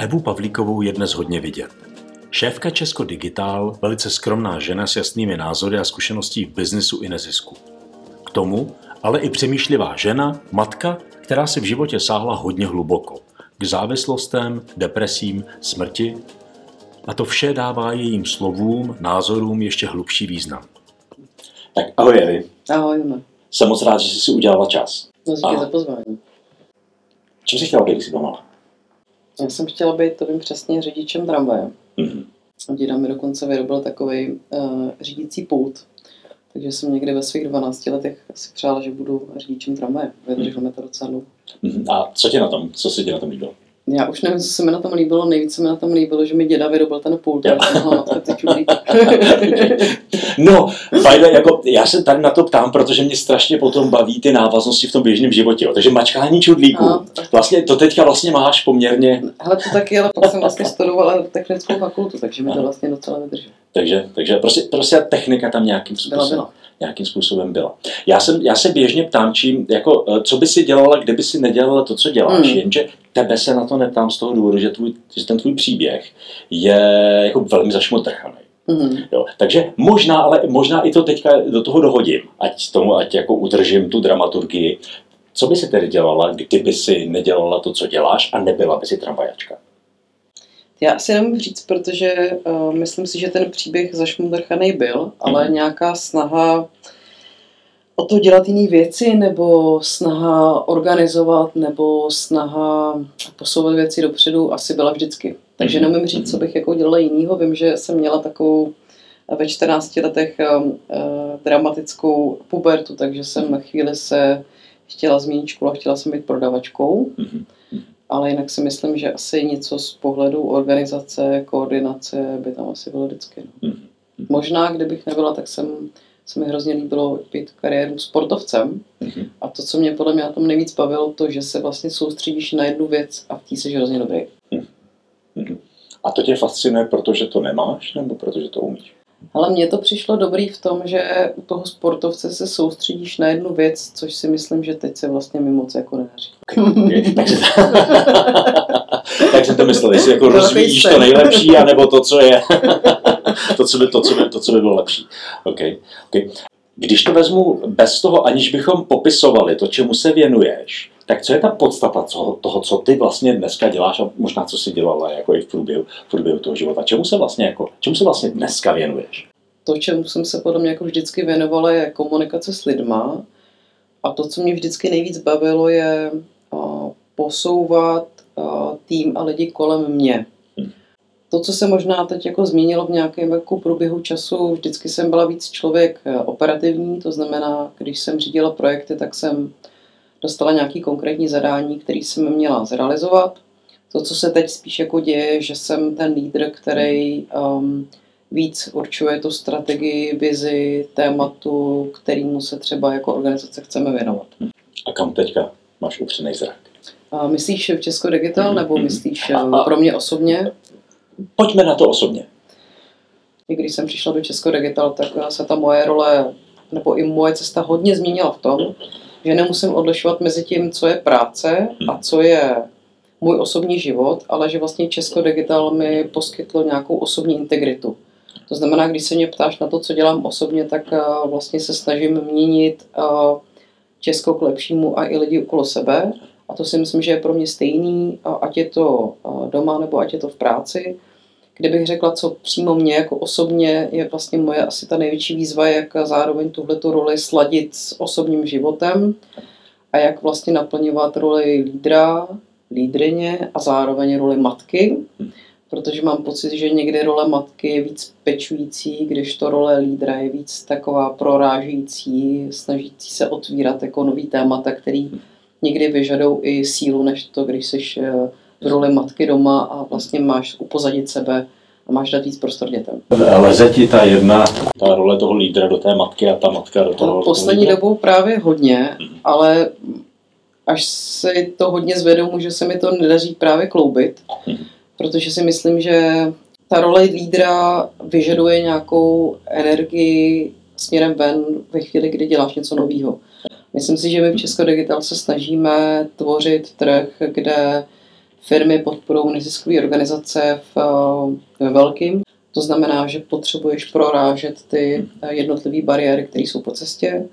Evu Pavlíkovou je dnes hodně vidět. Šéfka Česko Digitál, velice skromná žena s jasnými názory a zkušeností v biznisu i nezisku. K tomu ale i přemýšlivá žena, matka, která si v životě sáhla hodně hluboko. K závislostem, depresím, smrti. A to vše dává jejím slovům, názorům ještě hlubší význam. Tak ahoj Evi. Ahoj, Juma. Jsem moc rád, že jsi si udělala čas. No, díky za pozvání. Co jsi chtěla když jsi malá? Já jsem chtěla být, to vím přesně, řidičem tramvaje. Mhm. Děda mi dokonce vyrobil takový uh, řídící pult. Takže jsem někdy ve svých 12 letech si přála, že budu řidičem tramvaje. Vydrželo mi to docela dlouho. Mhm. A co tě na tom, co si tě na tom líbilo? Já už nevím, co se mi na tom líbilo. Nejvíc se mi na tom líbilo, že mi děda vyrobil ten pult. Čudlíky. No, fajn, jako já se tady na to ptám, protože mě strašně potom baví ty návaznosti v tom běžném životě. Jo. Takže mačkání čudlíků. No, Vlastně to teďka vlastně máš poměrně, Hele, to taky, ale pak jsem vlastně studovala technickou fakultu, takže mi to vlastně docela vydrželo. takže, takže prostě, prostě technika tam nějakým Byla, způsobem, byla. Nějakým způsobem byla. Já, jsem, já se běžně ptám, čím, jako, eh, co by si dělala, kdyby si nedělala to, co děláš, Hmm. jenže tebe se na to neptám z toho důvodu, že, tvůj, že ten tvůj příběh je jako velmi zašmotrchaný. Mhm. Jo. Takže možná, ale možná i to teďka do toho dohodím, ať tomu, ať jako udržím tu dramaturgii. Co by si tedy dělala, kdyby si nedělala to, co děláš a nebyla by si tramvajačka? Já asi nemůžu říct, protože uh, myslím si, že ten příběh zašmudrchaný byl, ale Mhm. nějaká snaha o to dělat jiné věci, nebo snaha organizovat, nebo snaha posouvat věci dopředu asi byla vždycky. Takže Mhm. nemůžu říct, co bych jako dělala jinýho. Vím, že jsem měla takovou eh, ve 14 letech uh, dramatickou pubertu, takže jsem chvíli se chtěla změnit školu a chtěla jsem být prodavačkou Mhm. Ale jinak si myslím, že asi něco z pohledu organizace, koordinace by tam asi bylo vždycky. No. Mhm. Možná, kdybych nebyla, tak jsem, se mi hrozně líbilo být kariéru sportovcem. Mhm. A to, co mě podle mě na tom nejvíc bavilo, to, že se vlastně soustředíš na jednu věc a v té jsi hrozně dobrý. Mhm. A to tě fascinuje, protože to nemáš, nebo protože to umíš? Ale mně to přišlo dobrý v tom, že u toho sportovce se soustředíš na jednu věc, což si myslím, že teď se vlastně mi moc jako nedaří. Okay, takže, tak jsem to myslel, jestli jako rozvíjíš to nejlepší, anebo to, co je, to, co by, to, co by, to, co by bylo lepší. Okay. Okay. Když to vezmu bez toho, aniž bychom popisovali to, čemu se věnuješ, tak co je ta podstata co, toho, co ty vlastně dneska děláš a možná co jsi dělala jako i v průběhu, v průběhu toho života? Čemu se vlastně jako, čemu se vlastně dneska věnuješ? to, čemu jsem se podle mě jako vždycky věnovala, je komunikace s lidma. A to, co mě vždycky nejvíc bavilo, je a, posouvat a, tým a lidi kolem mě. Hmm. To, co se možná teď jako změnilo v nějakém jako průběhu času, vždycky jsem byla víc člověk eh, operativní, to znamená, když jsem řídila projekty, tak jsem dostala nějaký konkrétní zadání, který jsem měla zrealizovat. To, co se teď spíš jako děje, že jsem ten lídr, který um, víc určuje tu strategii, vizi, tématu, kterýmu se třeba jako organizace chceme věnovat. A kam teďka máš upřený zrak? A myslíš v Česko Digital nebo Mhm. myslíš eh, A- a- pro mě osobně? Pojďme na to osobně. I když jsem přišla do Česko Digital, tak eh, se ta moje role nebo i moje cesta hodně změnila v tom, že nemusím odlišovat mezi tím, co je práce a co je můj osobní život, ale že vlastně Česko Digital mi poskytlo nějakou osobní integritu. To znamená, když se mě ptáš na to, co dělám osobně, tak eh, vlastně se snažím měnit eh, Česko k lepšímu a i lidi okolo sebe. A to si myslím, že je pro mě stejný, a ať je to eh, doma nebo ať je to v práci. Kdybych řekla, co přímo mě jako osobně je vlastně moje asi ta největší výzva, jak zároveň tuhletu roli sladit s osobním životem a jak vlastně naplňovat roli lídra, lídrině a zároveň roli matky, protože mám pocit, že někdy role matky je víc pečující, když to role lídra je víc taková prorážející, snažící se otvírat jako nový témata, který někdy vyžadou i sílu, než to, když jsi eh, v roli matky doma a vlastně máš upozadit sebe a máš dát víc prostor dětem. Leze ti ta jedna, ta role toho lídra do té matky a ta matka do toho No, poslední lídra? dobou právě hodně, ale až se to hodně zvedou, může se mi to nedaří právě kloubit, Mhm. protože si myslím, že ta role lídra vyžaduje nějakou energii směrem ven ve chvíli, kdy děláš něco nového. Myslím si, že my v Česko Digital se snažíme tvořit trh, kde firmy podporují neziskové organizace v, ve velkým. To znamená, že potřebuješ prorážet ty jednotlivé bariéry, které jsou po cestě.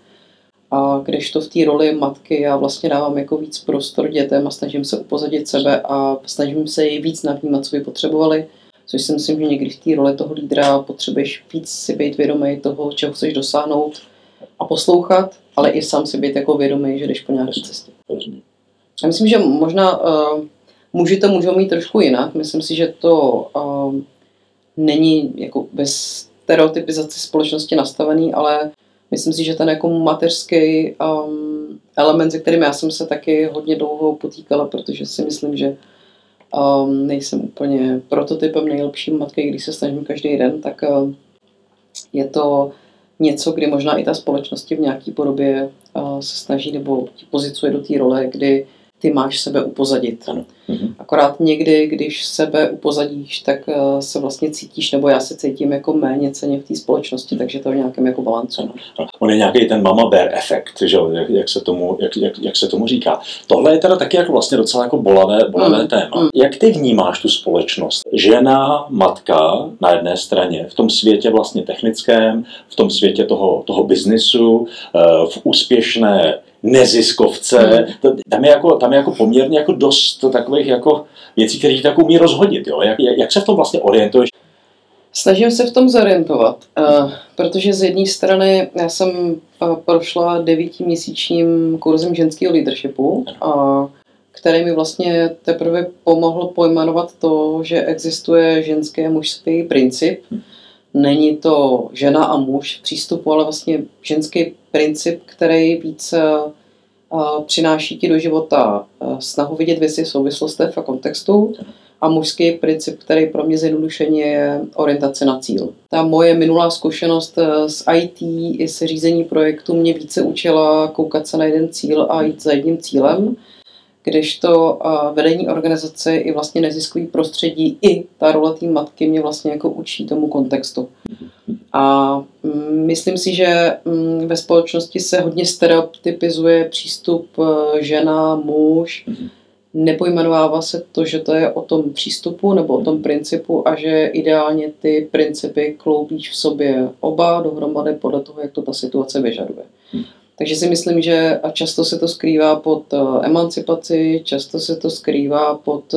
A když to v té roli matky já vlastně dávám jako víc prostor dětem a snažím se upozadit sebe a snažím se je víc navnímat, co by potřebovali, což si myslím, že někdy v té roli toho lídra potřebuješ víc si být vědomý toho, čeho chceš dosáhnout a poslouchat, ale i sám si být jako vědomý, že jdeš po nějaké cestě. Já myslím, že možná uh, muži to můžou mít trošku jinak. Myslím si, že to uh, není jako bez stereotypizace společnosti nastavený, ale myslím si, že ten jako mateřský um, element, se kterým já jsem se taky hodně dlouho potýkala, protože si myslím, že um, nejsem úplně prototypem nejlepší matky, když se snažím každý den, tak uh, je to něco, kdy možná i ta společnost v nějaké podobě uh, se snaží nebo ti pozicuje do té role, kdy ty máš sebe upozadit. Ano. Mhm. Akorát někdy, když sebe upozadíš, tak uh, se vlastně cítíš, nebo já se cítím jako méně ceně v té společnosti, mhm. takže to je v nějakém jako balancu. Ano. Ano. On je nějaký ten mama bear efekt, že? Jak, jak, se tomu, jak, jak, jak, se tomu říká. Tohle je teda taky jako vlastně docela jako bolavé, bolavé mm. téma. Mm. Jak ty vnímáš tu společnost? Žena, matka na jedné straně, v tom světě vlastně technickém, v tom světě toho, toho biznisu, eh, v úspěšné neziskovce. Hmm. Tam je, jako, tam je jako poměrně jako dost takových jako věcí, které tak umí rozhodit. Jo? Jak, jak se v tom vlastně orientuješ? Snažím se v tom zorientovat, uh, protože z jedné strany já jsem uh, prošla devítiměsíčním kurzem ženského leadershipu, který mi vlastně teprve pomohl pojmenovat to, že existuje ženský a mužský princip. Není to žena a muž v přístupu, ale vlastně ženský princip, který více přináší ti do života snahu vidět věci v souvislostech a kontextu a mužský princip, který pro mě zjednodušeně je orientace na cíl. Ta moje minulá zkušenost e, s IT i se řízení projektu mě více učila koukat se na jeden cíl a jít za jedním cílem, když to vedení organizace i vlastně neziskový prostředí i ta role té matky mě vlastně jako učí tomu kontextu. A mm, myslím si, že mm, ve společnosti se hodně stereotypizuje přístup e, žena, muž, nepojmenovává se to, že to je o tom přístupu nebo o tom principu a že ideálně ty principy kloubíš v sobě oba dohromady podle toho, jak to ta situace vyžaduje. Takže si myslím, že a často se to skrývá pod e, emancipaci, často se to skrývá pod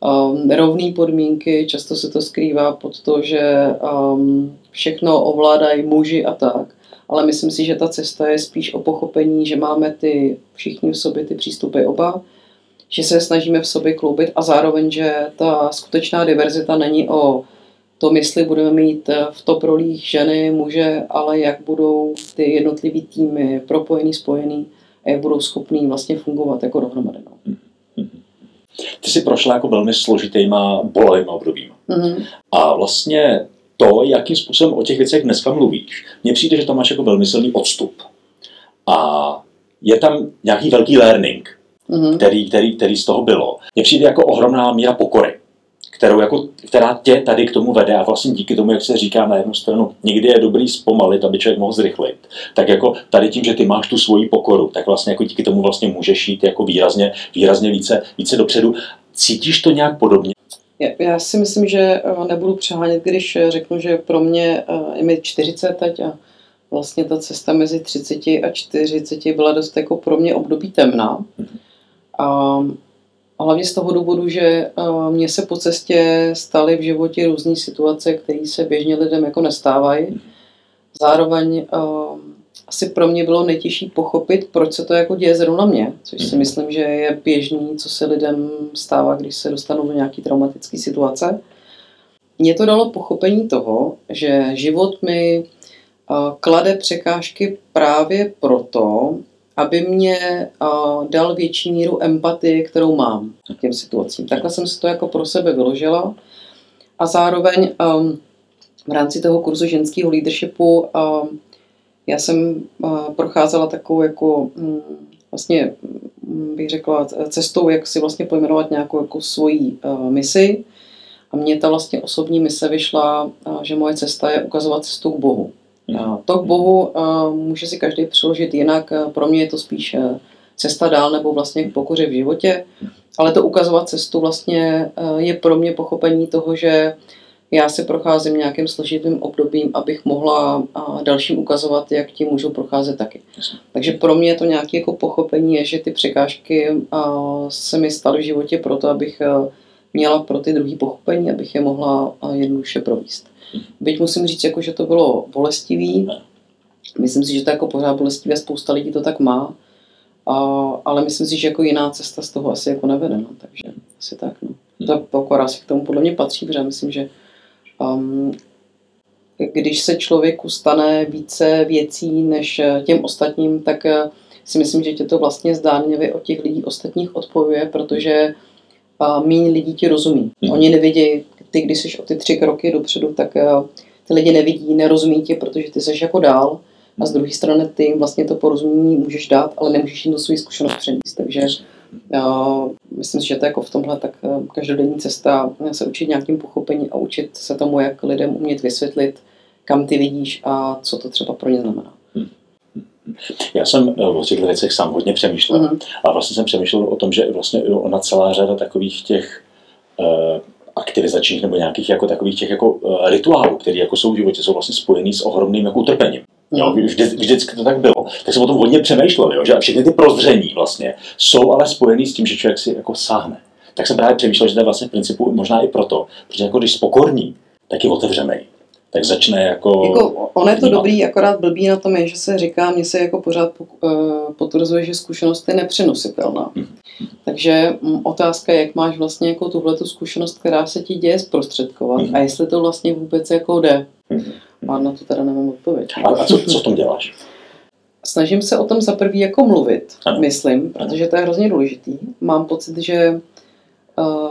um, rovné podmínky, často se to skrývá pod to, že um, všechno ovládají muži a tak. Ale myslím si, že ta cesta je spíš o pochopení, že máme ty všichni v sobě ty přístupy oba, že se snažíme v sobě kloubit a zároveň, že ta skutečná diverzita není o tom, jestli budeme mít v top rolích ženy, muže, ale jak budou ty jednotlivý týmy propojený, spojený a jak budou schopný vlastně fungovat jako dohromady. No. Ty jsi prošla jako velmi složitýma bolavýma obdobíma. Mm-hmm. A vlastně to, jakým způsobem o těch věcech dneska mluvíš, mně přijde, že tam máš jako velmi silný odstup. A je tam nějaký velký learning, mm-hmm. který, který, který z toho bylo. Mně přijde jako ohromná míra pokory kterou jako, která tě tady k tomu vede a vlastně díky tomu, jak se říká na jednu stranu, někdy je dobrý zpomalit, aby člověk mohl zrychlit. Tak jako tady tím, že ty máš tu svoji pokoru, tak vlastně jako díky tomu vlastně můžeš jít jako výrazně, výrazně více, více dopředu. Cítíš to nějak podobně? Já si myslím, že eh, nebudu přehánět, když eh, řeknu, že pro mě je mi 40 teď a vlastně ta cesta mezi 30 a 40 byla dost jako pro mě období temná. Mhm. A a hlavně z toho důvodu, že eh, mně se po cestě staly v životě různé situace, které se běžně lidem jako nestávají. Zároveň uh, asi pro mě bylo nejtěžší pochopit, proč se to jako děje zrovna mě, což si myslím, že je běžný, co se lidem stává, když se dostanou do nějaké traumatické situace. Mně to dalo pochopení toho, že život mi uh, klade překážky právě proto, aby mě uh, dal větší míru empatie, kterou mám k těm situacím. Takhle jsem si to jako pro sebe vyložila. A zároveň um, v rámci toho kurzu ženského leadershipu um, já jsem uh, procházela takovou jako um, vlastně bych řekla cestou, jak si vlastně pojmenovat nějakou jako svoji uh, misi. A mně ta vlastně osobní mise vyšla, uh, že moje cesta je ukazovat cestu k Bohu. To k Bohu může si každý přiložit jinak. Pro mě je to spíš cesta dál nebo vlastně k pokoře v životě. Ale to ukazovat cestu vlastně eh, je pro mě pochopení toho, že já si procházím nějakým složitým obdobím, abych mohla dalším ukazovat, jak ti můžou procházet taky. Takže pro mě je to nějaké jako pochopení, že ty překážky se mi staly v životě proto, abych měla pro ty druhý pochopení, abych je mohla jednoduše províst. Byť musím říct, jako, že to bylo bolestivý, myslím si, že to jako pořád bolestivé, spousta lidí to tak má, a, ale myslím si, že jako jiná cesta z toho asi jako nevede, no, takže asi tak. No. To akorát si k tomu podle mě patří, protože myslím, že um, když se člověku stane více věcí než těm ostatním, tak eh, si myslím, že tě to vlastně zdánlivě od těch lidí ostatních odpojuje, protože méně lidí ti rozumí. Hmm. Oni nevidí, ty, když jsi o ty tři kroky dopředu, tak uh, ty lidi nevidí, nerozumí ti, protože ty jsi jako dál a z druhé strany ty jim vlastně to porozumění můžeš dát, ale nemůžeš jim do svých zkušenost přenést. Takže uh, myslím si, že to jako v tomhle tak uh, každodenní cesta se učit nějakým pochopení a učit se tomu, jak lidem umět vysvětlit, kam ty vidíš a co to třeba pro ně znamená. Já jsem eh, o těchto věcech sám hodně přemýšlel. Uh-huh. A vlastně jsem přemýšlel o tom, že vlastně ona celá řada takových těch uh, aktivizačních nebo nějakých jako takových těch jako uh, rituálů, které jako jsou v životě, jsou vlastně spojený s ohromným jako utrpením. Jo, vždy, vždycky to tak bylo. Tak jsem o tom hodně přemýšlel, jo, že všechny ty prozření vlastně jsou ale spojený s tím, že člověk si jako sáhne. Tak jsem právě přemýšlel, že to je vlastně v principu možná i proto, protože jako když spokorní, tak je otevřený tak začne jako... jako ono je to vnímat. dobrý, akorát blbý na tom je, že se říká, mně se jako pořád eh, potvrzuje, že zkušenost je nepřenositelná. Takže mm, otázka je, jak máš vlastně jako tuhle zkušenost, která se ti děje zprostředkovat hmm. a jestli to vlastně vůbec jako jde. Hmm. A na to teda nemám odpověď. A, a co, co v tom děláš? Snažím se o tom za prvý jako mluvit, ano. myslím, protože to je hrozně důležitý. Mám pocit, že uh,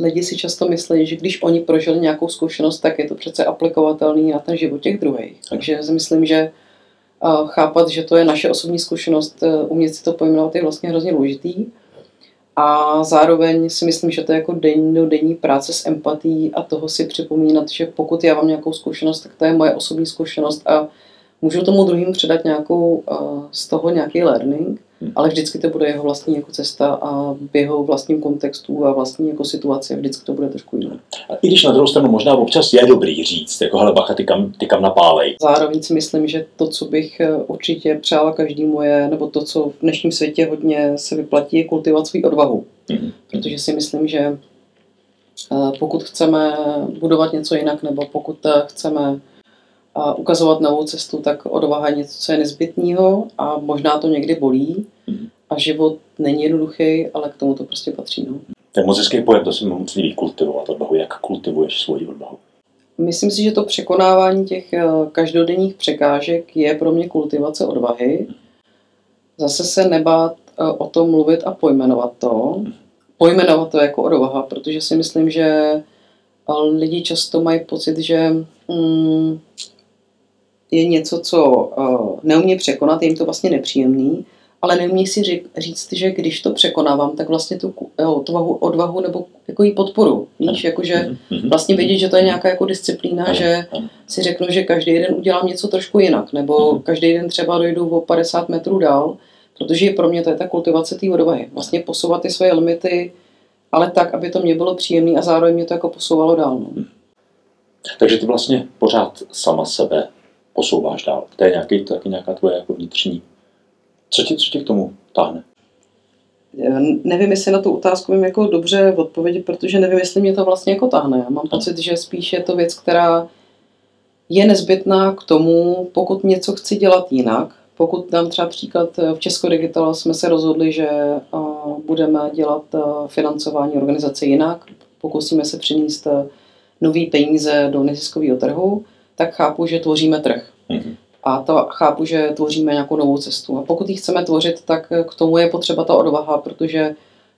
lidi si často myslí, že když oni prožili nějakou zkušenost, tak je to přece aplikovatelný na ten život těch druhých. Takže si myslím, že uh, chápat, že to je naše osobní zkušenost, uh, umět si to pojmenovat je vlastně hrozně důležitý. A zároveň si myslím, že to je jako denní práce s empatí a toho si připomínat, že pokud já mám nějakou zkušenost, tak to je moje osobní zkušenost a můžu tomu druhým předat nějakou, uh, z toho nějaký learning, hmm. ale vždycky to bude jeho vlastní jako cesta a v jeho vlastním kontextu a vlastní jako situaci, vždycky to bude trošku jiné. A i když na druhou stranu možná občas je dobrý říct, jako hele bacha, ty kam, ty kam napálej. Zároveň si myslím, že to, co bych eh, určitě přála každému je, nebo to, co v dnešním světě hodně se vyplatí, je kultivovat svou odvahu. Hmm. Protože si myslím, že eh, pokud chceme budovat něco jinak, nebo pokud chceme a ukazovat novou cestu, tak odvaha je něco, co je nezbytného a možná to někdy bolí a život není jednoduchý, ale k tomu to prostě patří. No. Ten moc hezký pojem, to se mi moc líbí, kultivovat odvahu. Jak kultivuješ svoji odvahu? Myslím si, že to překonávání těch eh, každodenních překážek je pro mě kultivace odvahy. Zase se nebát eh, o tom mluvit a pojmenovat to. Pojmenovat to jako odvaha, protože si myslím, že eh, lidi často mají pocit, že mm, je něco, co uh, neumí překonat, je jim to vlastně nepříjemný, ale neumí si říct, že když to překonávám, tak vlastně tu odvahu, odvahu nebo jako jí podporu. Víš, jakože mhm, mhm. vlastně vidět, že to je nějaká jako disciplína, že si řeknu, že každý den udělám něco trošku jinak, nebo mhm. každý den třeba dojdu o 50 metrů dál, protože pro mě to je ta kultivace té odvahy. Vlastně posouvat ty své limity, ale tak, aby to mě bylo příjemné a zároveň mě to jako posouvalo dál. No. Takže ty vlastně pořád sama sebe posouváš dál. To je nějaký, je nějaká tvoje jako vnitřní. Co tě, co tě k tomu táhne? Nevím, jestli na tu otázku vím jako dobře odpovědět, protože nevím, jestli mě to vlastně jako táhne. Já mám pocit, že spíš je to věc, která je nezbytná k tomu, pokud něco chci dělat jinak. Pokud dám třeba příklad, v Česko Digital jsme se rozhodli, že budeme dělat financování organizace jinak, pokusíme se přinést nový peníze do neziskového trhu, tak chápu, že tvoříme trh. Mm-hmm. A to chápu, že tvoříme nějakou novou cestu. A pokud ji chceme tvořit, tak k tomu je potřeba ta odvaha, protože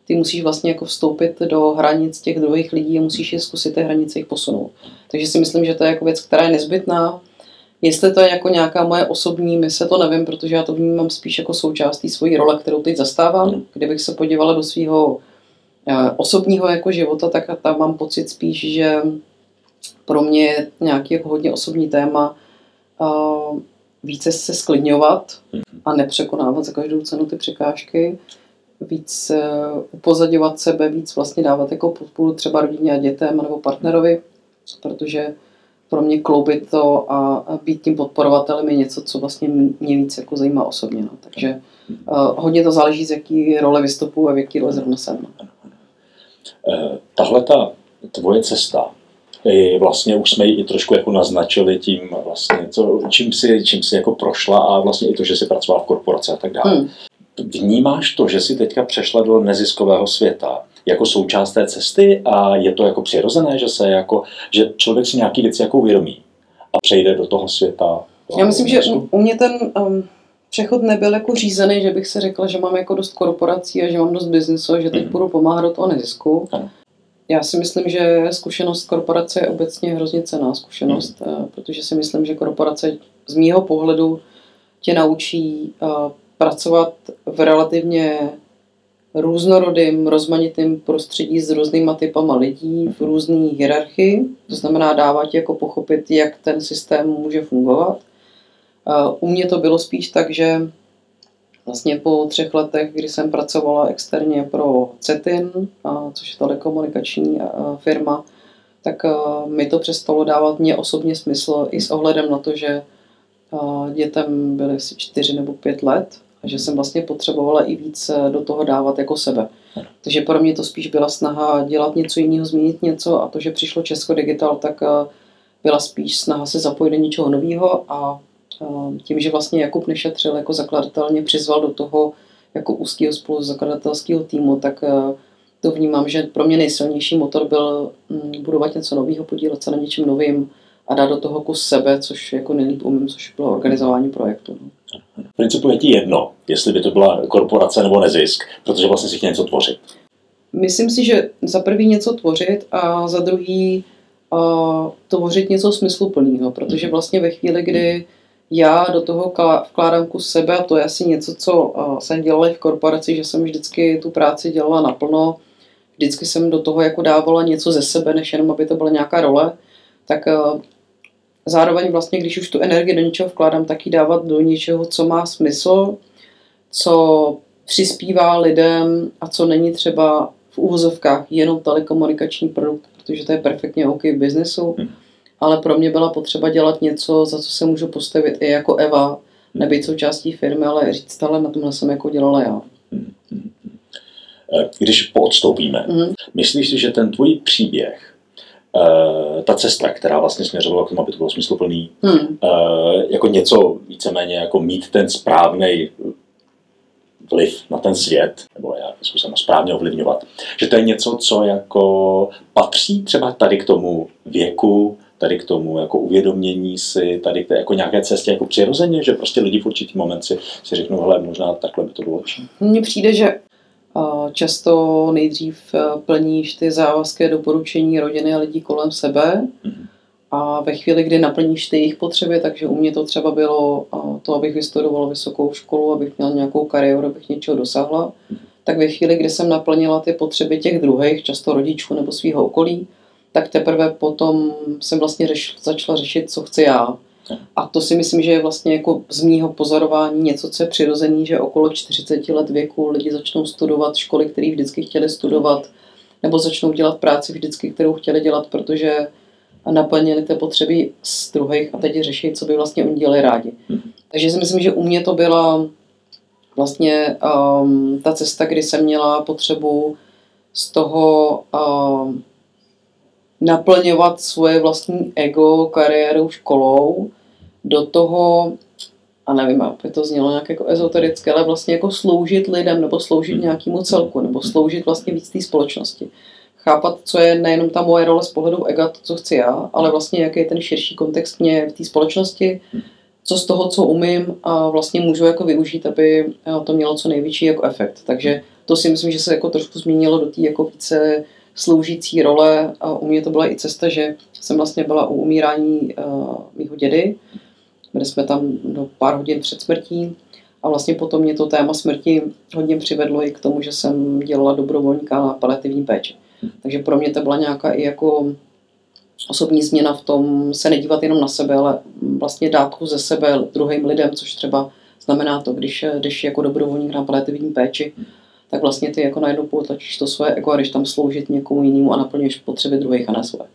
ty musíš vlastně jako vstoupit do hranic těch druhých lidí a musíš je zkusit ty hranice jich posunout. Takže si myslím, že to je jako věc, která je nezbytná. Jestli to je jako nějaká moje osobní mise, to nevím, protože já to vnímám spíš jako součástí svojí role, kterou teď zastávám. Kdybych se podívala do svého eh, osobního jako života, tak tam mám pocit spíš, že pro mě je nějaký jako hodně osobní téma uh, více se sklidňovat, a nepřekonávat za každou cenu ty překážky, víc upozadňovat sebe, víc vlastně dávat jako podporu třeba rodině a dětem nebo partnerovi, protože pro mě kloubit to a být tím podporovatelem je něco, co vlastně mě víc jako zajímá osobně. No. Takže uh, hodně to záleží, z jaký role vystupuji a v jaký role zrovna jsem. No. Tahle ta tvoje cesta, vlastně už jsme ji i trošku jako naznačili tím vlastně, co, čím si, čím si jako prošla a vlastně i to, že si pracovala v korporaci a tak dále. Hmm. Vnímáš to, že si teďka přešla do neziskového světa jako součást té cesty a je to jako přirozené, že se jako, že člověk si nějaký věci jako uvědomí a přejde do toho světa. Já myslím, že u mě ten um, přechod nebyl jako řízený, že bych se řekla, že mám jako dost korporací a že mám dost biznesu a že teď mm. budu pomáhat do toho nezisku. Ano. Já si myslím, že zkušenost korporace je obecně hrozně cená zkušenost, mm. protože si myslím, že korporace z mýho pohledu tě naučí uh, pracovat v relativně různorodým, rozmanitým prostředí s různýma typama lidí v různé hierarchii. To znamená dávat jako pochopit, jak ten systém může fungovat. U mě to bylo spíš tak, že vlastně po třech letech, kdy jsem pracovala externě pro CETIN, což je telekomunikační firma, tak mi to přestalo dávat mě osobně smysl i s ohledem na to, že dětem byly asi čtyři nebo pět let a že jsem vlastně potřebovala i víc eh, do toho dávat jako sebe. Takže pro mě to spíš byla snaha dělat něco jiného, změnit něco a to, že přišlo Česko Digital, tak eh, byla spíš snaha se zapojit do něčeho nového a tím, že vlastně Jakub Nešetřil jako zakladatel mě přizval do toho jako úzkého spoluzakladatelského týmu, tak to vnímám, že pro mě nejsilnější motor byl mm, budovat něco nového, podílet se na něčem novým a dát do toho kus sebe, což jako nejlíp umím, což bylo organizování projektu. No. V principu je ti jedno, jestli by to byla korporace nebo nezisk, protože vlastně si chtěl něco tvořit. Myslím si, že za prvý něco tvořit a za druhý uh, tvořit něco smysluplného, protože vlastně ve chvíli, kdy já do toho vkládám kus sebe, a to je asi něco, co uh, jsem dělala v korporaci, že jsem vždycky tu práci dělala naplno, vždycky jsem do toho jako dávala něco ze sebe, než jenom aby to byla nějaká role, tak uh, zároveň vlastně, když už tu energii do něčeho vkládám, tak ji dávat do něčeho, co má smysl, co přispívá lidem a co není třeba v úvozovkách jenom telekomunikační produkt, protože to je perfektně OK v biznesu, hmm. Ale pro mě byla potřeba dělat něco, za co se můžu postavit i jako Eva, nebýt součástí firmy, ale říct, ale na tomhle jsem jako dělala já. Hmm. Když poodstoupíme, hmm. myslíš si, že ten tvůj příběh Uh, ta cesta, která vlastně směřovala k tomu, aby to bylo smysluplný, hmm. uh, jako něco víceméně jako mít ten správný vliv na ten svět, nebo já zkusím správně ovlivňovat, že to je něco, co jako patří třeba tady k tomu věku, tady k tomu jako uvědomění si, tady k té jako nějaké cestě jako přirozeně, že prostě lidi v určitý moment si, si řeknou, hele, možná takhle by to bylo lepší. Mně přijde, že Často nejdřív eh, plníš ty závazky doporučení rodiny a lidí kolem sebe a ve chvíli, kdy naplníš ty jejich potřeby, takže u mě to třeba bylo to, abych vystudovala vysokou školu, abych měla nějakou kariéru, abych něčeho dosáhla, tak ve chvíli, kdy jsem naplnila ty potřeby těch druhých, často rodičů nebo svého okolí, tak teprve potom jsem vlastně řeš, začala řešit, co chci já. A to si myslím, že je vlastně jako z mýho pozorování něco, co je přirozený, že okolo 40 let věku lidi začnou studovat školy, které vždycky chtěli studovat, nebo začnou dělat práci vždycky, kterou chtěli dělat, protože naplnili ty potřeby z druhých a teď řeší, co by vlastně oni dělali rádi. Takže si myslím, že u mě to byla vlastně um, ta cesta, kdy jsem měla potřebu z toho um, naplňovat svoje vlastní ego kariéru školou, do toho, a nevím, aby to znělo nějak jako ezoterické, ale vlastně jako sloužit lidem nebo sloužit hmm. nějakému celku nebo sloužit vlastně víc té společnosti. Chápat, co je nejenom ta moje role z pohledu ega, to, co chci já, ale vlastně jaký je ten širší kontext mě v té společnosti, co z toho, co umím a vlastně můžu jako využít, aby to mělo co největší jako efekt. Takže to si myslím, že se jako trošku změnilo do té jako více sloužící role a u mě to byla i cesta, že jsem vlastně byla u umírání uh, mýho dědy, byli jsme tam do pár hodin před smrtí a vlastně potom mě to téma smrti hodně přivedlo i k tomu, že jsem dělala dobrovolníka na paliativní péči. Takže pro mě to byla nějaká i jako osobní změna v tom se nedívat jenom na sebe, ale vlastně dát ze sebe druhým lidem, což třeba Znamená to, když když jako dobrovolník na paliativní péči, tak vlastně ty jako najednou potlačíš to svoje ego a když tam sloužit někomu jinému a naplňuješ potřeby druhých a ne svoje.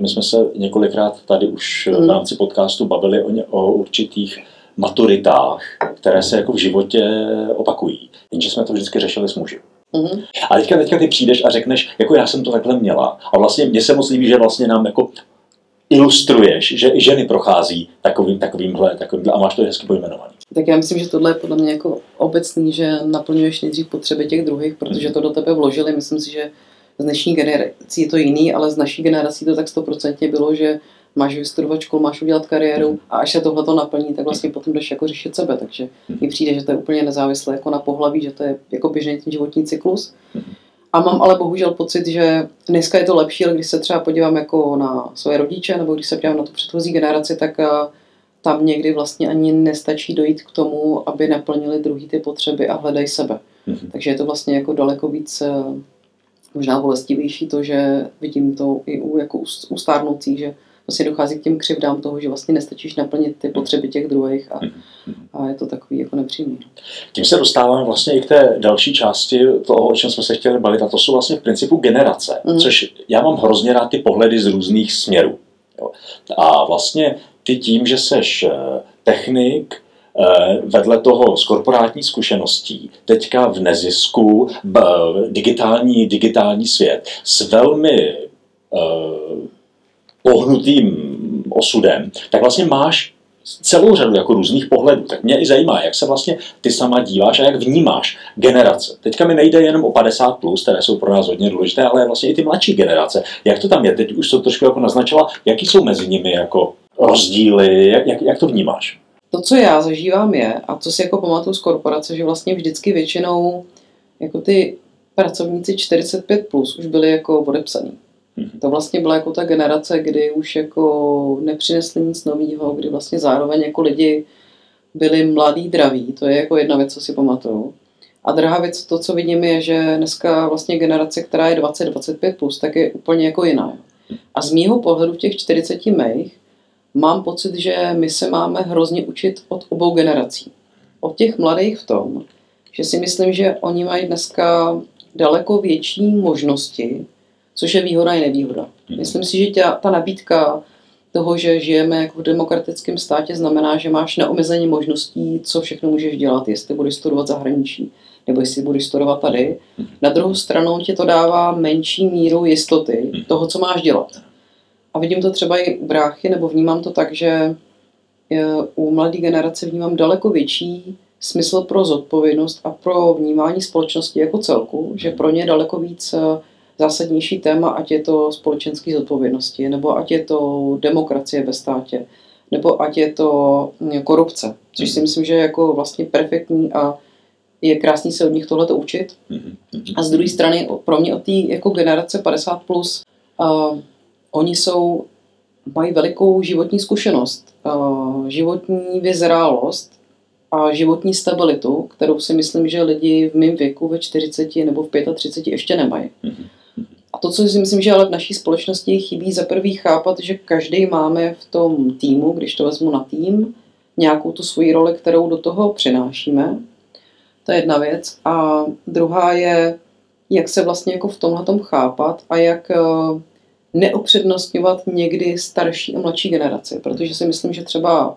My jsme se několikrát tady už v rámci podcastu bavili o, ně, o určitých maturitách, které se jako v životě opakují. Jenže jsme to vždycky řešili s muži. Mm-hmm. A teďka, teďka ty přijdeš a řekneš, jako já jsem to takhle měla. A vlastně mně se moc líbí, že vlastně nám jako ilustruješ, že i ženy prochází takovým, takovýmhle, takovýmhle a máš to hezky pojmenovaný. Tak já myslím, že tohle je podle mě jako obecný, že naplňuješ nejdřív potřeby těch druhých, protože to do tebe vložili. Myslím si, že z dnešní generací je to jiný, ale z naší generací to tak stoprocentně bylo, že máš vystudovat školu, máš udělat kariéru a až se tohle to naplní, tak vlastně potom jdeš jako řešit sebe. Takže mi přijde, že to je úplně nezávislé jako na pohlaví, že to je jako běžný ten životní cyklus. A mám ale bohužel pocit, že dneska je to lepší, ale když se třeba podívám jako na své rodiče, nebo když se podívám na tu předchozí generaci, tak eh, tam někdy vlastně ani nestačí dojít k tomu, aby naplnili druhý ty potřeby a hledají sebe. Mm-hmm. Takže je to vlastně jako daleko víc eh, možná bolestivější to, že vidím to i u, jako u stárnoucích, že vlastně dochází k těm křivdám toho, že vlastně nestačíš naplnit ty potřeby těch druhých a, a je to takový jako nepříjemný. Tím se dostáváme vlastně i k té další části toho, o čem jsme se chtěli bavit, a to jsou vlastně v principu generace, mm. což já mám hrozně rád ty pohledy z různých směrů. Jo. A vlastně ty tím, že seš eh, technik, eh, vedle toho z korporátní zkušeností, teďka v nezisku, digitální, digitální svět s velmi eh, pohnutým osudem, tak vlastně máš celou řadu jako různých pohledů. Tak mě i zajímá, jak se vlastně ty sama díváš a jak vnímáš generace. Teďka mi nejde jenom o 50+, plus, které jsou pro nás hodně důležité, ale vlastně i ty mladší generace. Jak to tam je? Teď už to trošku jako naznačila, jaký jsou mezi nimi jako rozdíly, jak, jak, jak to vnímáš? To, co já zažívám je, a co si jako pamatuju z korporace, že vlastně vždycky většinou jako ty pracovníci 45 plus už byli jako odepsaný. To vlastně byla jako ta generace, kdy už jako nepřinesli nic nového, kdy vlastně zároveň jako lidi byli mladí, draví. To je jako jedna věc, co si pamatuju. A druhá věc, to, co vidím, je, že dneska vlastně generace, která je 20-25+, plus, tak je úplně jako jiná. A z mýho pohledu v těch 40 mých mám pocit, že my se máme hrozně učit od obou generací. Od těch mladých v tom, že si myslím, že oni mají dneska daleko větší možnosti což je výhoda i nevýhoda. Mhm. Myslím si, že ta, ta nabídka toho, že žijeme jako v demokratickém státě, znamená, že máš neomezeně možností, co všechno můžeš dělat, jestli budeš studovat zahraničí, nebo jestli budeš studovat tady. Mhm. Na druhou stranu ti to dává menší míru jistoty mhm. toho, co máš dělat. A vidím to třeba i u bráchy, nebo vnímám to tak, že u mladé generace vnímám daleko větší smysl pro zodpovědnost a pro vnímání společnosti jako celku, že pro ně daleko víc zásadnější téma, ať je to společenské zodpovědnosti, nebo ať je to demokracie ve státě, nebo ať je to korupce, což si myslím, že je jako vlastně perfektní a je krásný se od nich tohle učit. A z druhé strany pro mě od té jako generace 50 plus, uh, oni jsou, mají velikou životní zkušenost, uh, životní vyzrálost a životní stabilitu, kterou si myslím, že lidi v mém věku ve 40 nebo v 35 ještě nemají. A to, co si myslím, že ale v naší společnosti chybí za prvý chápat, že každý máme v tom týmu, když to vezmu na tým, nějakou tu svoji roli, kterou do toho přinášíme. To je jedna věc. A druhá je, jak se vlastně jako v tomhle tom chápat a jak neopřednostňovat někdy starší a mladší generaci. Protože si myslím, že třeba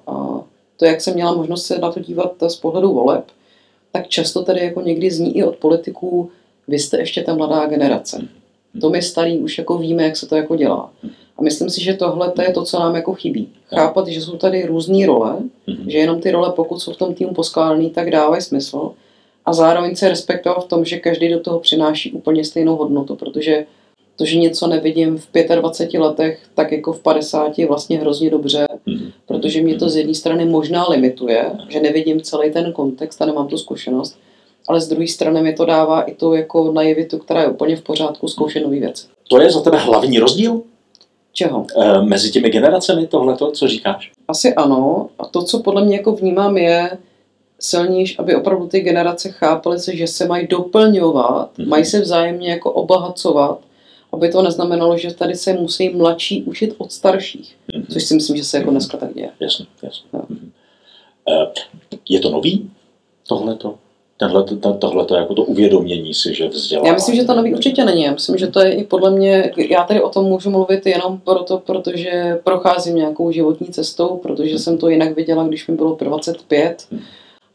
to, jak jsem měla možnost se na to dívat z pohledu voleb, tak často tady jako někdy zní i od politiků, vy jste ještě ta mladá generace. To my starý už jako víme, jak se to jako dělá. A myslím si, že tohle to je to, co nám jako chybí. Chápat, že jsou tady různé role, že jenom ty role, pokud jsou v tom týmu poskládané, tak dávají smysl. A zároveň se respektovat v tom, že každý do toho přináší úplně stejnou hodnotu, protože to, že něco nevidím v 25 letech, tak jako v 50 je vlastně hrozně dobře, protože mě to z jedné strany možná limituje, že nevidím celý ten kontext a nemám tu zkušenost, ale z druhé strany mi to dává i tu jako naivitu, která je úplně v pořádku, zkoušet nové věci. To je za tebe hlavní rozdíl? Čeho? E, mezi těmi generacemi tohleto, co říkáš? Asi ano. A to, co podle mě jako vnímám, je silnější, aby opravdu ty generace chápaly se, že se mají doplňovat, mm-hmm. mají se vzájemně jako obohacovat, aby to neznamenalo, že tady se musí mladší učit od starších. Mm-hmm. Což si myslím, že se jako dneska tak děje. Jasně, jasně. No. Eh, Je to nový? Tohleto? Tenhle, tohleto jako to uvědomění si, že vzdělávání. Já myslím, že to nový určitě není. Já myslím, že to je i podle mě, já tady o tom můžu mluvit jenom proto, protože procházím nějakou životní cestou, protože jsem to jinak viděla, když mi bylo 25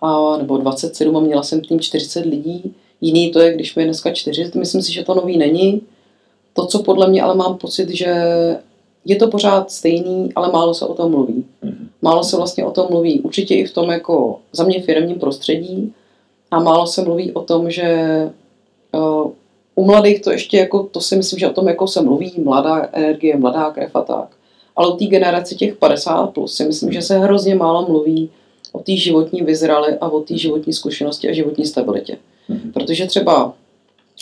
a, nebo 27 a měla jsem tým 40 lidí. Jiný to je, když mi je dneska 4. Myslím si, že to nový není. To, co podle mě ale mám pocit, že je to pořád stejný, ale málo se o tom mluví. Mhm. Málo se vlastně o tom mluví. Určitě i v tom jako za mě firmním prostředí, a málo se mluví o tom, že uh, u mladých to ještě jako, to si myslím, že o tom jako se mluví, mladá energie, mladá krev a tak. Ale u té generace těch 50 plus si myslím, že se hrozně málo mluví o té životní vyzrali a o té životní zkušenosti a životní stabilitě. Mhm. Protože třeba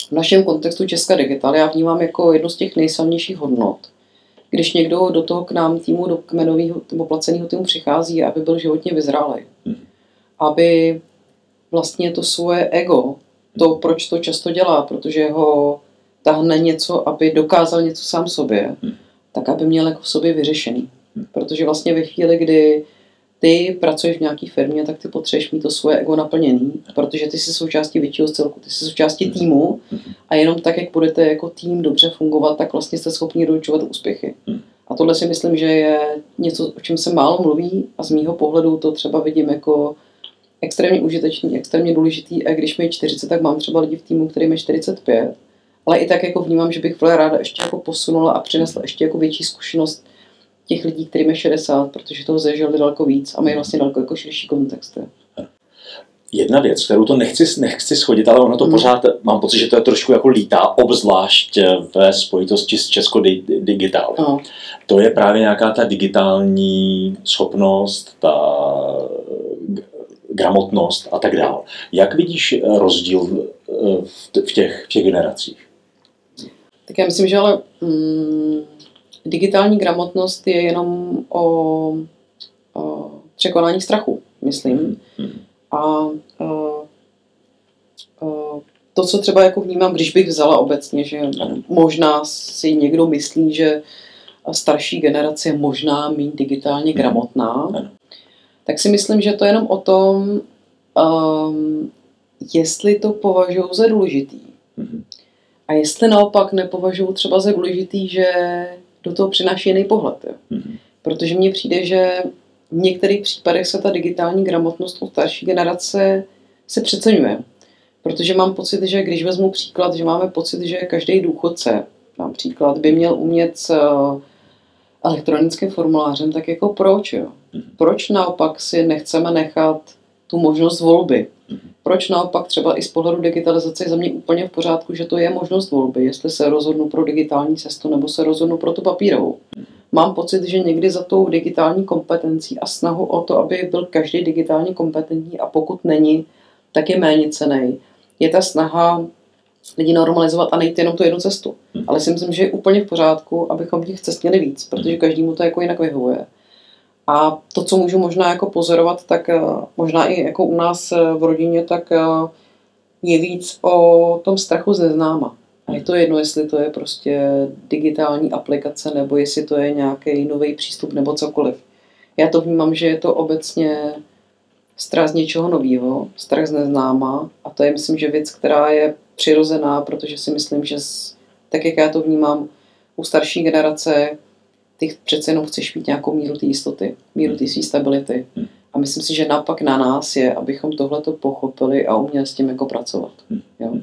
v našem kontextu Česká Digital já vnímám jako jednu z těch nejsilnějších hodnot. Když někdo do toho k nám týmu, do kmenového nebo placeného týmu přichází, aby byl životně vyzrálý. Mhm. Aby vlastně to svoje ego, to, proč to často dělá, protože ho tahne něco, aby dokázal něco sám sobě, Hmm. tak aby měl jako v sobě vyřešený. Protože vlastně ve chvíli, kdy ty pracuješ v nějaké firmě, tak ty potřebuješ mít to svoje ego naplněný, protože ty jsi součástí většího celku, ty jsi součástí týmu a jenom tak, jak budete jako tým dobře fungovat, tak vlastně jste schopni doručovat úspěchy. Hmm. A tohle si myslím, že je něco, o čem se málo mluví a z mýho pohledu to třeba vidím jako extrémně užitečný, extrémně důležitý. A když mi je 40, tak mám třeba lidi v týmu, který je 45. Ale i tak jako vnímám, že bych ráda ještě jako posunula a přinesla ještě jako větší zkušenost těch lidí, kterým je 60, protože toho zažili daleko víc a mají vlastně daleko jako širší kontext. Jedna věc, kterou to nechci, nechci schodit, ale ono to Mhm. pořád, mám pocit, že to je trošku jako lítá, obzvlášť ve spojitosti s Česko di- Digital. No. To je právě nějaká ta digitální schopnost, ta gramotnost a tak dále. Jak vidíš eh, rozdíl eh, v těch, v těch generacích? Tak já myslím, že ale mm, digitální gramotnost je jenom o, o překonání strachu, myslím. Mhm. A o, o, to, co třeba jako vnímám, když bych vzala obecně, že možná si někdo myslí, že starší generace je možná méně digitálně gramotná, Ano. tak si myslím, že to je jenom o tom, um, jestli to považují za důležitý. Mhm. A jestli naopak nepovažují třeba za důležitý, že do toho přináší jiný pohled. Jo. Mhm. Protože mně přijde, že v některých případech se ta digitální gramotnost u starší generace se přeceňuje. Protože mám pocit, že když vezmu příklad, že máme pocit, že každý důchodce, například, by měl umět s eh, elektronickým formulářem, tak jako proč? Jo? Proč naopak si nechceme nechat tu možnost volby? Proč naopak třeba i z pohledu digitalizace je za mě úplně v pořádku, že to je možnost volby, jestli se rozhodnu pro digitální cestu nebo se rozhodnu pro tu papírovou. Mám pocit, že někdy za tou digitální kompetencí a snahu o to, aby byl každý digitálně kompetentní a pokud není, tak je méně cený. Je ta snaha lidi normalizovat a nejít jenom tu jednu cestu. Ale si myslím, že je úplně v pořádku, abychom těch cest měli víc, protože každému to jako jinak vyhovuje. A to, co můžu možná jako pozorovat, tak eh, možná i jako u nás eh, v rodině, tak eh, je víc o tom strachu z neznáma. A je to jedno, jestli to je prostě digitální aplikace, nebo jestli to je nějaký nový přístup, nebo cokoliv. Já to vnímám, že je to obecně strach z něčeho nového, strach z neznáma a to je, myslím, že věc, která je přirozená, protože si myslím, že z, tak, jak já to vnímám u starší generace, ty přece jenom chceš mít nějakou míru té jistoty, míru té své stability. A myslím si, že naopak na nás je, abychom tohleto pochopili a uměli s tím jako pracovat. Jo?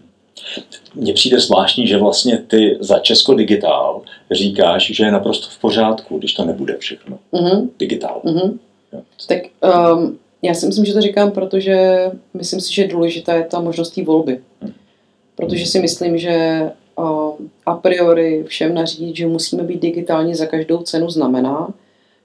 Mně přijde zvláštní, že vlastně ty za Česko Digitál říkáš, že je naprosto v pořádku, když to nebude všechno Mhm, digitál. mhm. Jo. Tak um, já si myslím, že to říkám, protože myslím si, že důležitá je ta možnost té volby. Protože si myslím, že um, a priori všem nařídit, že musíme být digitální za každou cenu, znamená,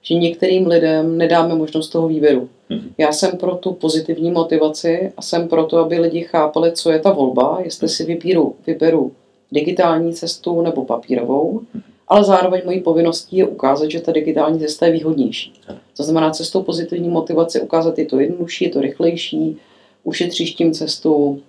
že některým lidem nedáme možnost toho výběru. Mhm. Já jsem pro tu pozitivní motivaci a jsem pro to, aby lidi chápali, co je ta volba, jestli si vybíru, vyberu digitální cestu nebo papírovou, ale zároveň mojí povinností je ukázat, že ta digitální cesta je výhodnější. To znamená cestou pozitivní motivace ukázat, je to jednodušší, je to rychlejší, ušetříš tím cestu,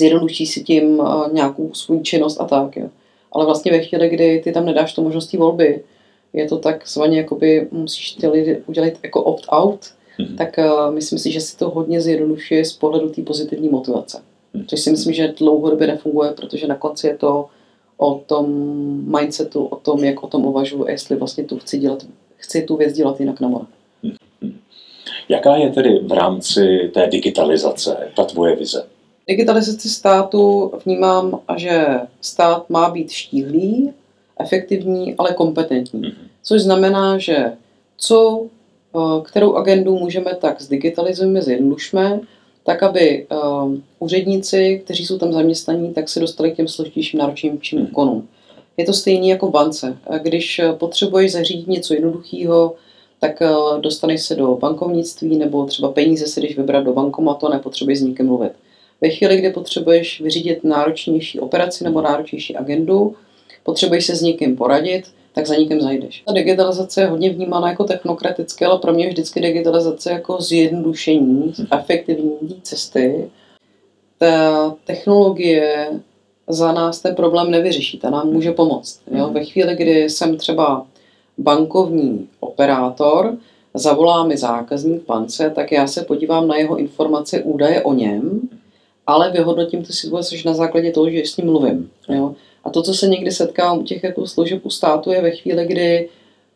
zjednoduší si tím eh, nějakou svou činnost a tak. Jo. Ale vlastně ve chvíli, kdy ty tam nedáš tu možností volby, je to takzvaně, jakoby musíš ty lidi udělat jako opt-out Mhm. tak uh, myslím si, že si to hodně zjednodušuje z pohledu té pozitivní motivace. Mhm. Což si myslím, že dlouhodobě nefunguje, protože na konci je to o tom mindsetu, o tom, jak o tom uvažuji, a jestli vlastně tu chci dělat, chci tu věc dělat jinak na more. Jaká je tedy v rámci té digitalizace ta tvoje vize? Digitalizaci státu vnímám, že stát má být štíhlý, efektivní, ale kompetentní. Mhm. Což znamená, že co, eh, kterou agendu můžeme tak zdigitalizujeme, zjednodušme, tak aby eh, úředníci, kteří jsou tam zaměstnaní, tak se dostali k těm složitějším náročnějším úkonům. Je to stejné jako v bance. Když eh, potřebuješ zařídit něco jednoduchého, tak dostaneš se do bankovnictví nebo třeba peníze si jdeš vybrat do bankomatu a nepotřebuješ s nikým mluvit. Ve chvíli, kdy potřebuješ vyřídit náročnější operaci nebo náročnější agendu, potřebuješ se s někým poradit, tak za nikým zajdeš. Ta digitalizace je hodně vnímána jako technokratické, ale pro mě je vždycky digitalizace jako zjednodušení, efektivní cesty. Ta technologie za nás ten problém nevyřeší, ta nám může pomoct. Jo? Ve chvíli, kdy jsem třeba bankovní operátor, zavolá mi zákazník v bance, tak já se podívám na jeho informace, údaje o něm, ale vyhodnotím tu situaci na základě toho, že s ním mluvím. Jo? A to, co se někdy setkám u těch jako služeb u státu, je ve chvíli, kdy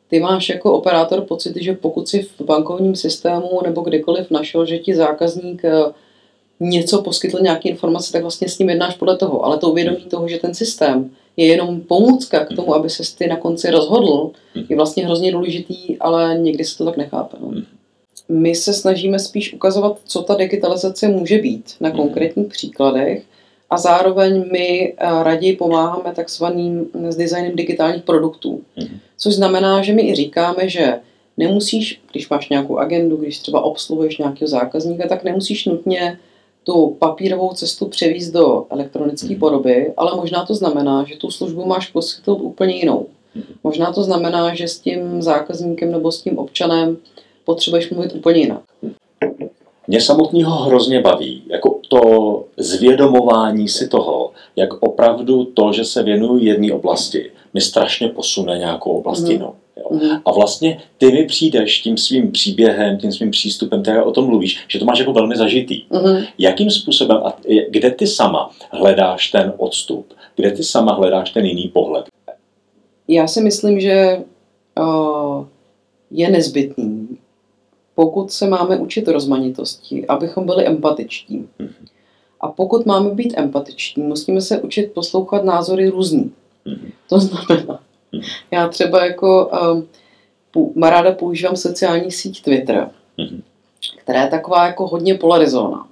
ty máš jako operátor pocit, že pokud si v bankovním systému nebo kdekoliv našel, že ti zákazník eh, něco poskytl nějaké informace, tak vlastně s ním jednáš podle toho. Ale to uvědomí toho, že ten systém je jenom pomůcka k tomu, aby se ty na konci rozhodl, je vlastně hrozně důležitý, ale někdy se to tak nechápe. No. My se snažíme spíš ukazovat, co ta digitalizace může být na konkrétních příkladech. A zároveň my eh, raději pomáháme takzvaným s designem digitálních produktů. Což znamená, že my i říkáme, že nemusíš, když máš nějakou agendu, když třeba obsluhuješ nějakého zákazníka, tak nemusíš nutně tu papírovou cestu převízt do elektronické podoby, ale možná to znamená, že tu službu máš poskytnout úplně jinou. Možná to znamená, že s tím zákazníkem nebo s tím občanem potřebuješ mluvit úplně jinak. Mě samotného hrozně baví, jako to zvědomování si toho, jak opravdu to, že se věnuju jedné oblasti, mi strašně posune nějakou oblast. Jo. Mhm. A vlastně ty mi přijdeš tím svým příběhem, tím svým přístupem, tak o tom mluvíš, že to máš jako velmi zažitý. Mhm. Jakým způsobem, a kde ty sama hledáš ten odstup, kde ty sama hledáš ten jiný pohled? Já si myslím, že uh, je nezbytný, pokud se máme učit rozmanitosti, abychom byli empatičtí. A pokud máme být empatiční, musíme se učit poslouchat názory různý. To znamená, já třeba jako um, ráda používám sociální síť Twitter, která je taková jako hodně polarizovaná.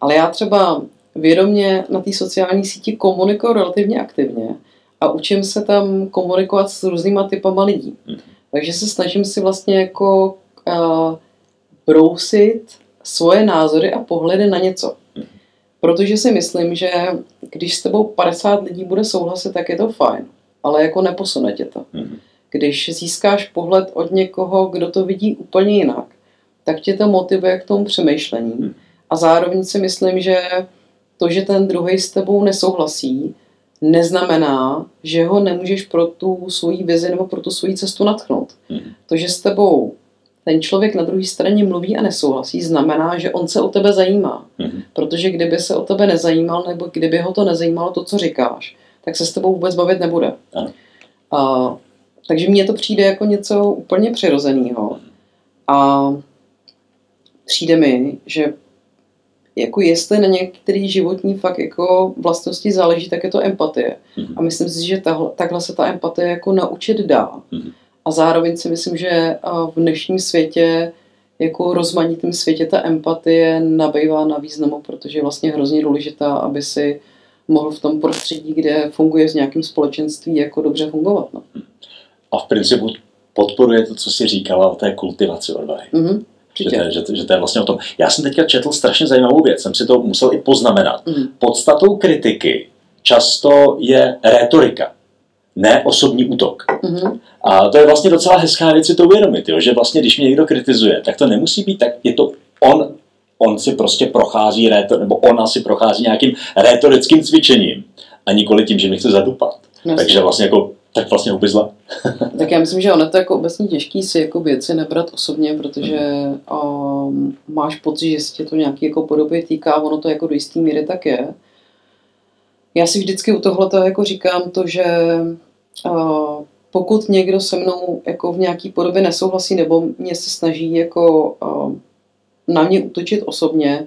Ale já třeba vědomě na té sociální síti komunikuju relativně aktivně a učím se tam komunikovat s různýma typama lidí. Takže se snažím si vlastně jako uh, brousit svoje názory a pohledy na něco. Protože si myslím, že když s tebou 50 lidí bude souhlasit, tak je to fajn. Ale jako neposune tě to. Když získáš pohled od někoho, kdo to vidí úplně jinak, tak tě to motivuje k tomu přemýšlení. A zároveň si myslím, že to, že ten druhý s tebou nesouhlasí, neznamená, že ho nemůžeš pro tu svoji vizi nebo pro tu svoji cestu natchnout. To, že s tebou ten člověk na druhé straně mluví a nesouhlasí, znamená, že on se o tebe zajímá. Protože kdyby se o tebe nezajímal, nebo kdyby ho to nezajímalo, to, co říkáš, tak se s tebou vůbec bavit nebude. Ano. A, takže mně to přijde jako něco úplně přirozeného. A přijde mi, že jako jestli na některý životní fakt jako vlastnosti záleží, tak je to empatie. A myslím si, že tahle, takhle se ta empatie jako naučit dá. A zároveň si myslím, že v dnešním světě, jako rozmanitém světě, ta empatie nabývá na významu, protože je vlastně hrozně důležitá, aby si mohl v tom prostředí, kde funguje s nějakým společenství, jako dobře fungovat. No. A v principu podporuje to, co jsi říkala o té kultivaci odvahy. Mhm, Že to, je, že, to, že to je vlastně o tom. Já jsem teďka četl strašně zajímavou věc, jsem si to musel i poznamenat. Mhm. Podstatou kritiky často je retorika, ne osobní útok. Mhm. A to je vlastně docela hezká věc si to uvědomit, jo? že vlastně když mě někdo kritizuje, tak to nemusí být tak, je to on, on si prostě prochází, rétor, nebo ona si prochází nějakým rétorickým cvičením a nikoli tím, že mě chce zadupat. Jasně. Takže vlastně jako Tak vlastně ubizla. tak já myslím, že ono to jako obecně těžký si jako věci nebrat osobně, protože um, máš pocit, že se tě to nějaký jako podobě týká, ono to jako do jistý míry tak je. Já si vždycky u tohle jako říkám to, že pokud někdo se mnou jako v nějaký podobě nesouhlasí nebo mě se snaží jako na mě útočit osobně,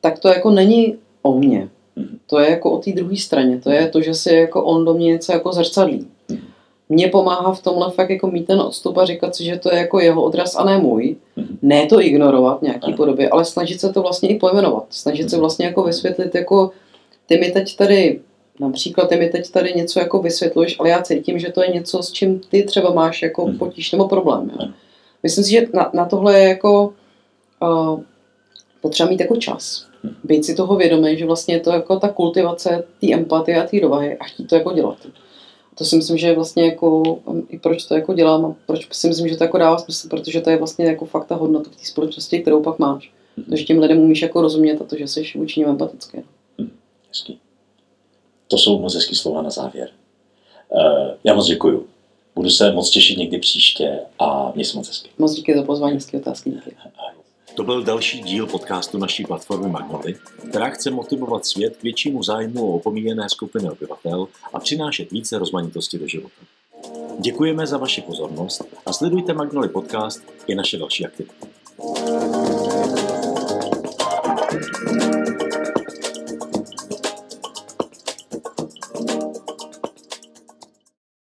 tak to jako není o mně. Mhm. To je jako o té druhé straně. To je to, že si jako on do mě něco jako zrcadlí. Mhm. Mně pomáhá v tomhle fakt jako mít ten odstup a říkat si, že to je jako jeho odraz a ne můj. Mhm. Ne to ignorovat v nějaký podobě, ale snažit se to vlastně i pojmenovat. Snažit se vlastně jako vysvětlit, jako ty mi teď tady Například ty mi teď tady něco jako vysvětluješ, ale já cítím, že to je něco, s čím ty třeba máš jako potíž nebo problém. Jo. Myslím si, že na, na tohle je jako uh, potřeba mít jako čas. Být si toho vědomý, že vlastně je to jako ta kultivace té empatie a té dovahy a chtít to jako dělat. To si myslím, že je vlastně jako, i proč to jako dělám a proč si myslím, že to jako dává smysl, protože to je vlastně jako fakt ta hodnota v té společnosti, kterou pak máš. To, že těm lidem umíš jako rozumět a to, že jsi vůči ním empatický. Hezký. To jsou moc hezký slova na závěr. Uh, já moc děkuju. Budu se moc těšit někdy příště a měj se moc hezky. Moc díky za pozvání, hezké otázky. Díky. To byl další díl podcastu naší platformy Magnoly, která chce motivovat svět k většímu zájmu o opomíjené skupiny obyvatel a přinášet více rozmanitosti do života. Děkujeme za vaši pozornost a sledujte Magnoly podcast i naše další aktivity.